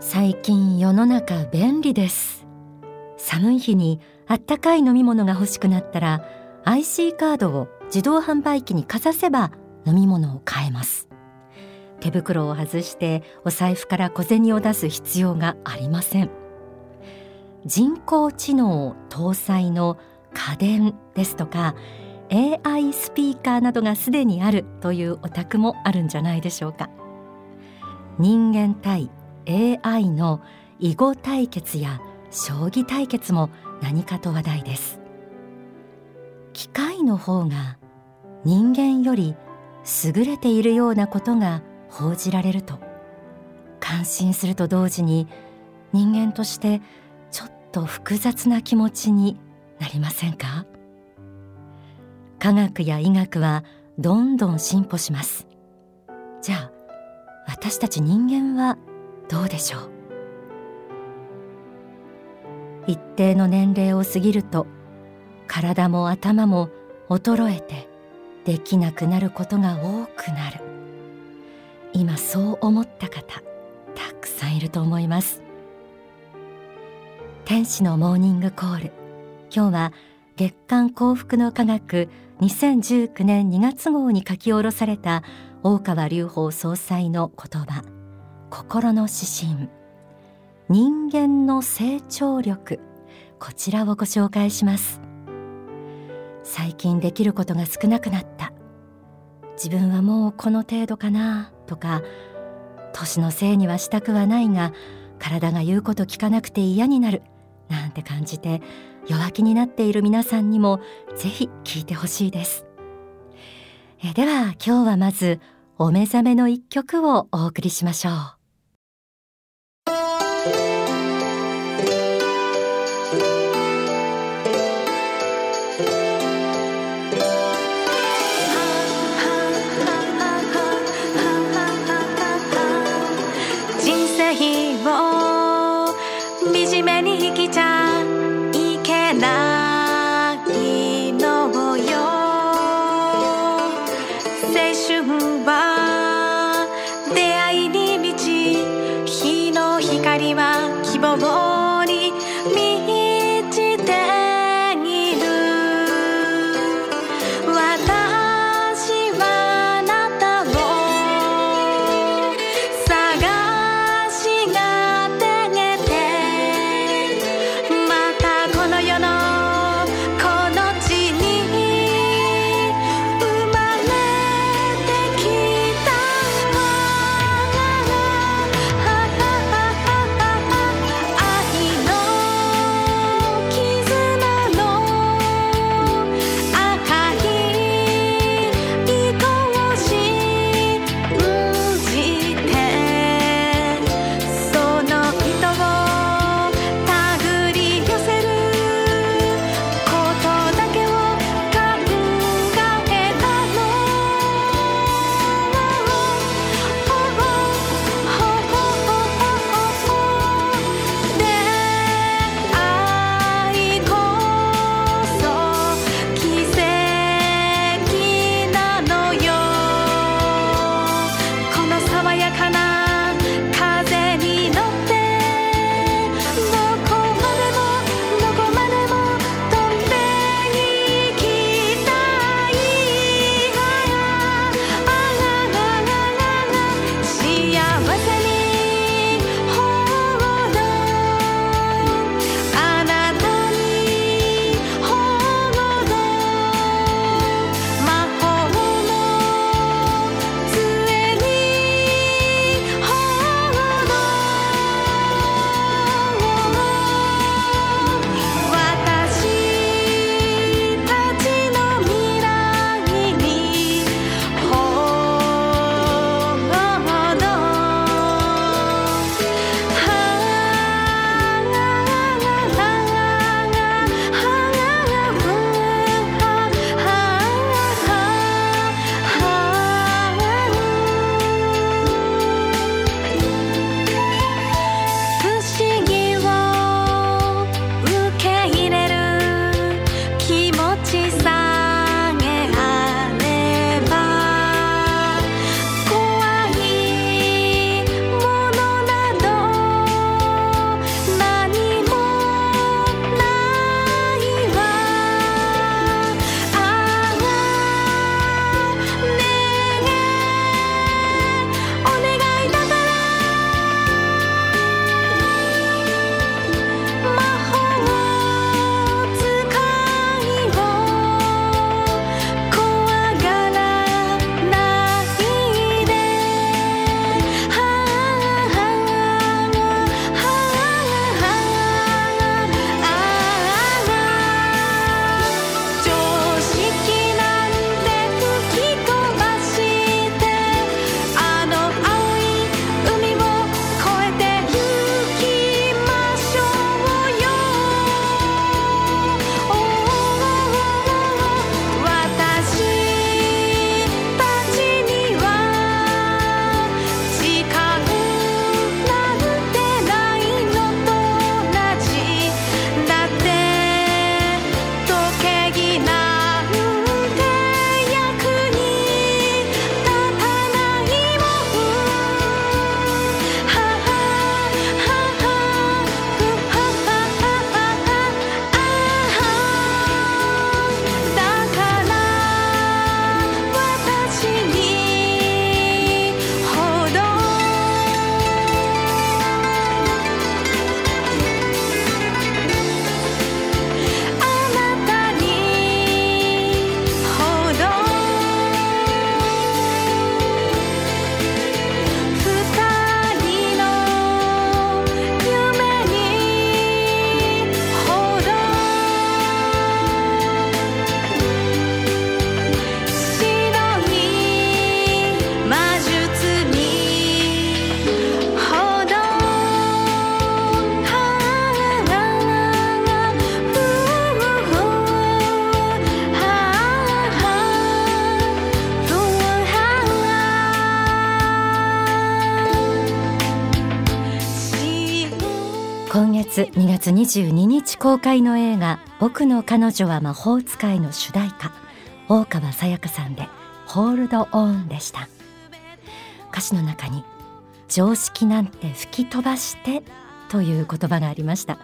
最近世の中便利です。寒い日にあったかい飲み物が欲しくなったら IC カードを自動販売機にかざせば飲み物を買えます。手袋を外してお財布から小銭を出す必要がありません。人工知能搭載の家電ですとか AI スピーカーなどがすでにあるというお宅もあるんじゃないでしょうか。人間対 AI の囲碁対決や将棋対決も何かと話題です。機械の方が人間より優れているようなことが報じられると感心すると同時に人間としてちょっと複雑な気持ちになりませんか？科学や医学はどんどん進歩します。じゃあ私たち人間はどうでしょう？一定の年齢を過ぎると体も頭も衰えてできなくなることが多くなる。今そう思った方たくさんいると思います。天使のモーニングコール。今日は月刊幸福の科学2019年2月号に書き下ろされた大川隆法総裁の言葉。心の指針。人間の成長力。こちらをご紹介します。最近できることが少なくなった。自分はもうこの程度かな。とか年のせいにはしたくはないが体が言うこと聞かなくて嫌になる。なんて感じて弱気になっている皆さんにもぜひ聞いてほしいです。えでは今日はまずお目覚めの一曲をお送りしましょう。は出会月22日公開の映画僕の彼女は魔法使いの主題歌大川さやかさんでホールドオーンでした。歌詞の中に常識なんて吹き飛ばしてという言葉がありました。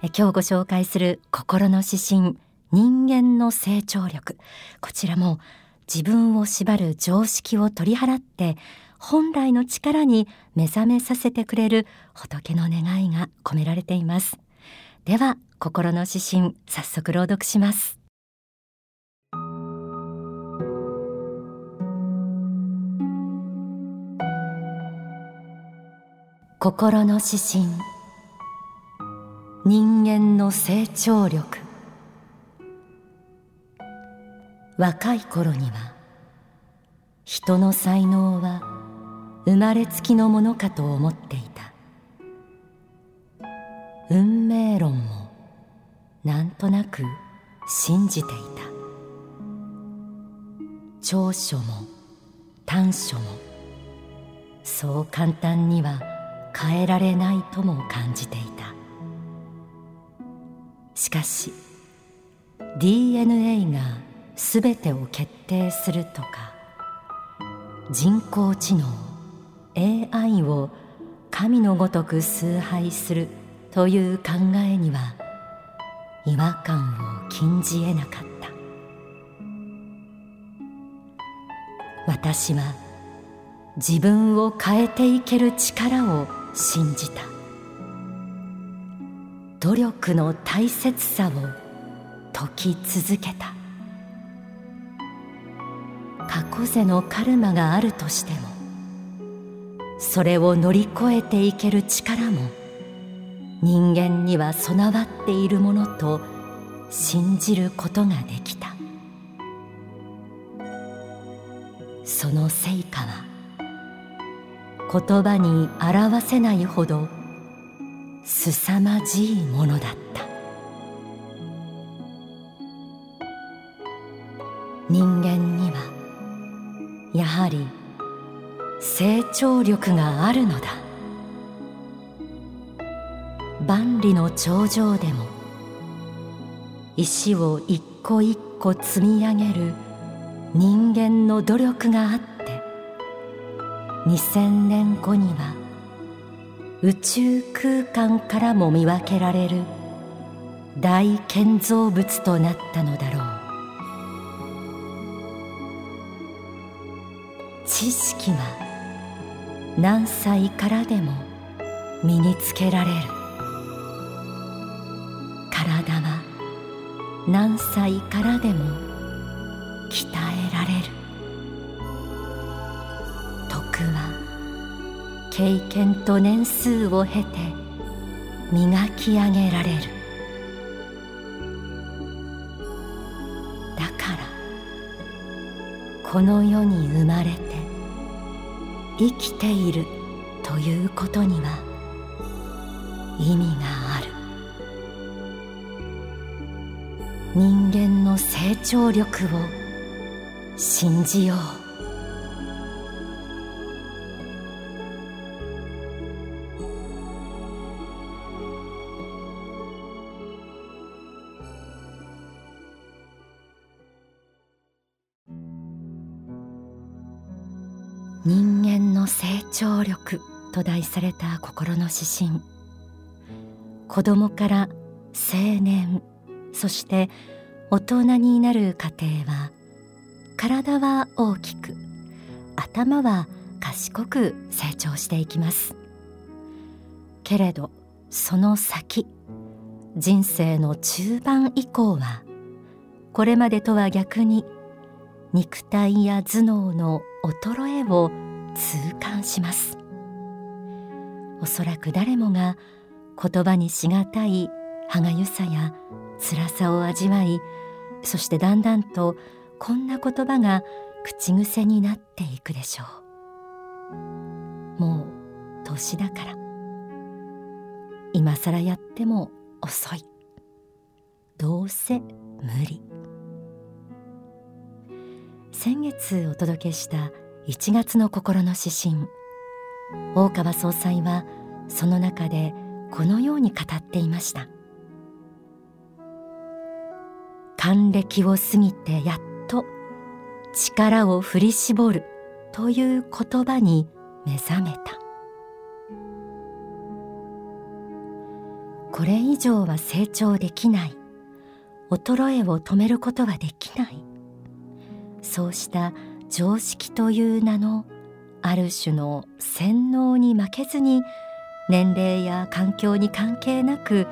今日ご紹介する心の指針人間の成長力。こちらも自分を縛る常識を取り払って本来の力に目覚めさせてくれる仏の願いが込められています。では心の指針早速朗読します。心の指針。人間の成長力。若い頃には人の才能は生まれつきのものかと思っていた。運命論もなんとなく信じていた。長所も短所もそう簡単には変えられないとも感じていた。しかし DNA が全てを決定するとか人工知能 AI を神のごとく崇拝するという考えには違和感を禁じ得なかった。私は自分を変えていける力を信じた。努力の大切さを説き続けた。過去世のカルマがあるとしてもそれを乗り越えていける力も人間には備わっているものと信じることができた。その成果は言葉に表せないほど凄まじいものだった。人間にはやはり成長力があるのだ。万里の長城でも石を一個一個積み上げる人間の努力があって2000年後には宇宙空間からも見分けられる大建造物となったのだろう。知識は何歳からでも身につけられる。体は何歳からでも鍛えられる。徳は経験と年数を経て磨き上げられる。だからこの世に生まれて生きているということには意味がある。人間の成長力を信じよう。と題された心の指針。子供から青年そして大人になる過程は体は大きく頭は賢く成長していきます。けれどその先人生の中盤以降はこれまでとは逆に肉体や頭脳の衰えを痛感します。おそらく誰もが言葉にしがたい歯がゆさや辛さを味わいそしてだんだんとこんな言葉が口癖になっていくでしょう。もう年だから。今更やっても遅い。どうせ無理。先月お届けした1月の心の指針。大川総裁はその中でこのように語っていました。還暦を過ぎてやっと力を振り絞るという言葉に目覚めた。これ以上は成長できない。衰えを止めることはできない。そうした常識という名のある種の洗脳に負けずに年齢や環境に関係なく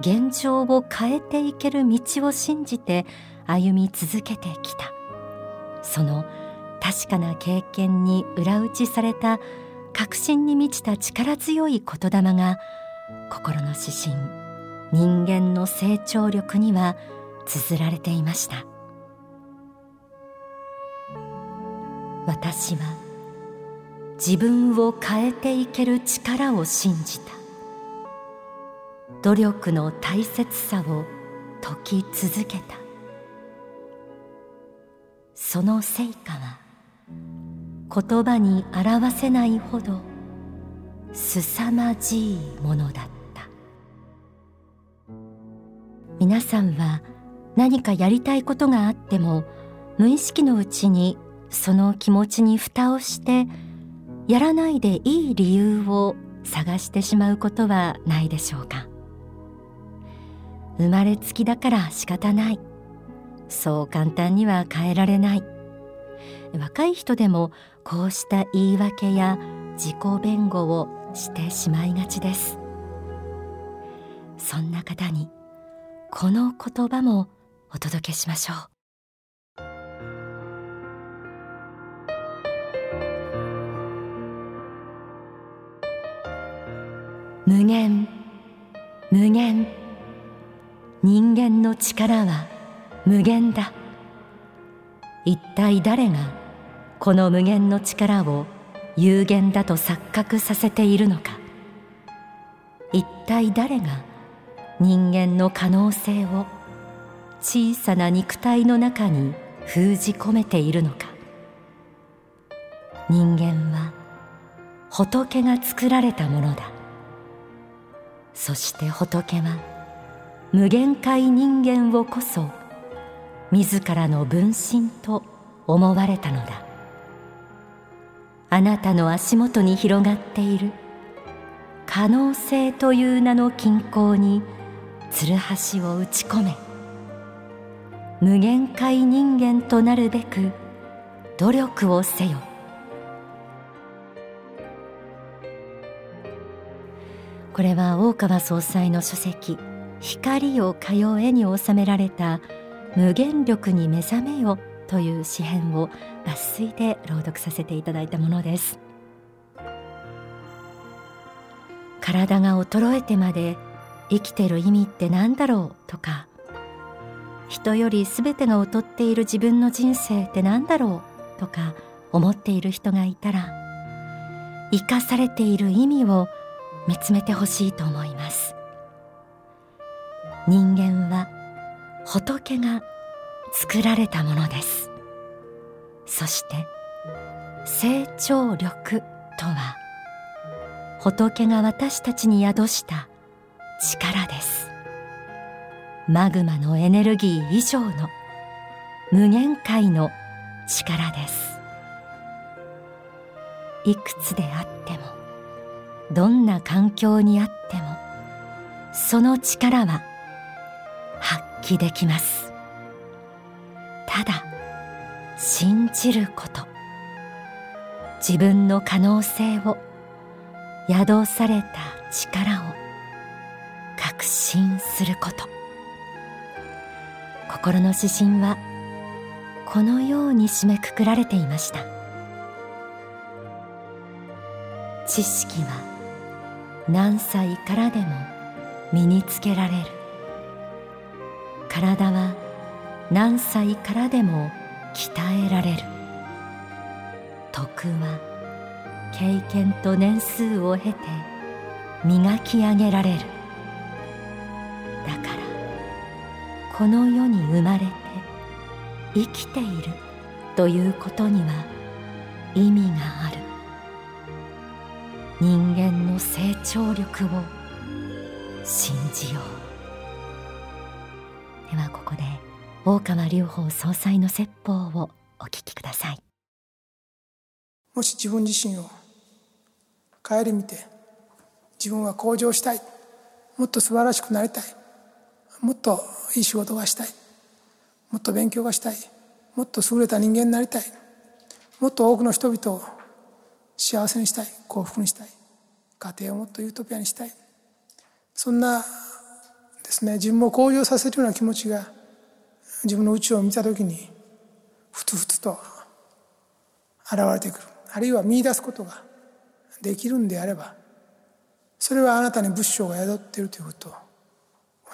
現状を変えていける道を信じて歩み続けてきた。その確かな経験に裏打ちされた確信に満ちた力強い言霊が心の指針人間の成長力には綴られていました。私は自分を変えていける力を信じた。努力の大切さを説き続けた。その成果は言葉に表せないほど凄まじいものだった。皆さんは何かやりたいことがあっても無意識のうちにその気持ちに蓋をしてやらないでいい理由を探してしまうことはないでしょうか。生まれつきだから仕方ない。そう簡単には変えられない。若い人でもこうした言い訳や自己弁護をしてしまいがちです。そんな方にこの言葉もお届けしましょう。無限。無限。人間の力は無限だ。一体誰がこの無限の力を有限だと錯覚させているのか。一体誰が人間の可能性を小さな肉体の中に封じ込めているのか。人間は仏が作られたものだ。そして仏は無限界人間をこそ自らの分身と思われたのだ。あなたの足元に広がっている可能性という名の均衡につるはしを打ち込め。無限界人間となるべく努力をせよ。これは大川総裁の書籍「光を通え」に収められた「無限力に目覚めよ」という詩編を抜粋で朗読させていただいたものです。体が衰えてまで生きてる意味って何だろうとか人より全てが劣っている自分の人生って何だろうとか思っている人がいたら生かされている意味を見つめてほしいと思います。人間は仏が作られたものです。そして成長力とは仏が私たちに宿した力です。マグマのエネルギー以上の無限界の力です。いくつであってもどんな環境にあってもその力は発揮できます。ただ信じること。自分の可能性を宿された力を確信すること。心の指針はこのように締めくくられていました。知識は何歳からでも身につけられる。体は何歳からでも鍛えられる。徳は経験と年数を経て磨き上げられる。だからこの世に生まれて生きているということには意味がある。人間の成長力を信じよう。ではここで大川隆法総裁の説法をお聞きください。もし自分自身を顧みて自分は向上したい。もっと素晴らしくなりたい。もっといい仕事がしたい。もっと勉強がしたい。もっと優れた人間になりたい。もっと多くの人々を幸せにしたい幸福にしたい家庭をもっとユートピアにしたい。そんなですね自分を向上させるような気持ちが自分の宇宙を見た時にふつふつと現れてくる。あるいは見出すことができるんであればそれはあなたに仏性が宿っているということと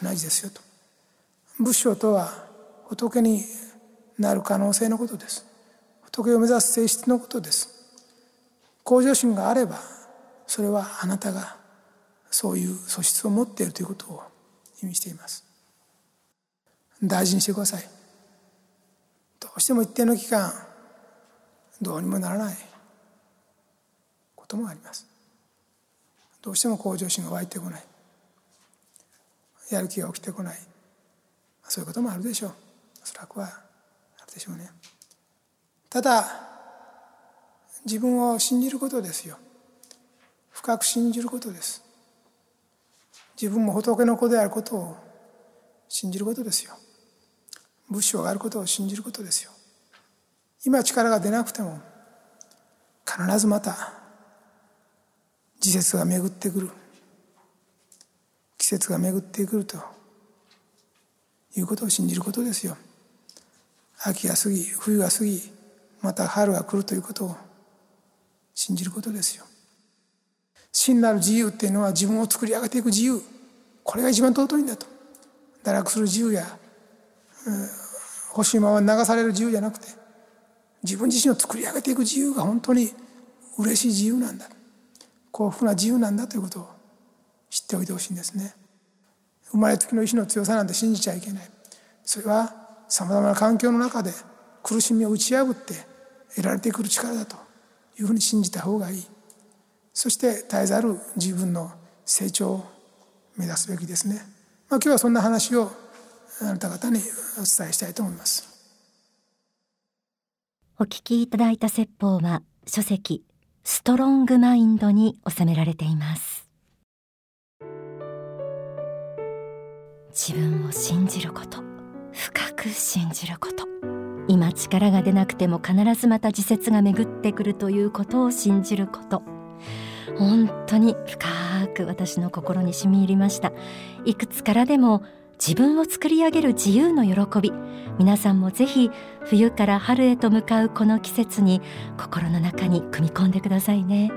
同じですよと。仏性とは仏になる可能性のことです。仏を目指す性質のことです。向上心があればそれはあなたがそういう素質を持っているということを意味しています。大事にしてください。どうしても一定の期間どうにもならないこともあります。どうしても向上心が湧いてこない。やる気が起きてこない。そういうこともあるでしょう。おそらくはあるでしょうね。ただ自分を信じることですよ。深く信じることです。自分も仏の子であることを信じることですよ。仏性があることを信じることですよ。今力が出なくても必ずまた時節が巡ってくる。季節が巡ってくるということを信じることですよ。秋が過ぎ冬が過ぎまた春が来るということを信じることですよ。真なる自由っていうのは自分を作り上げていく自由。これが一番尊いんだと。堕落する自由や、うん、欲しいまま流される自由じゃなくて自分自身を作り上げていく自由が本当に嬉しい自由なんだ。幸福な自由なんだということを知っておいてほしいんですね。生まれつきの意志の強さなんて信じちゃいけない。それはさまざまな環境の中で苦しみを打ち破って得られてくる力だと。いうふうに信じた方がいい。そして絶えざる自分の成長を目指すべきですね、まあ、今日はそんな話をあなた方にお伝えしたいと思います。お聞きいただいた説法は書籍ストロングマインドに収められています。自分を信じること深く信じること。今力が出なくても必ずまた時節が巡ってくるということを信じること。本当に深く私の心に染み入りました。いくつからでも自分を作り上げる自由の喜び。皆さんもぜひ冬から春へと向かうこの季節に心の中に組み込んでくださいね。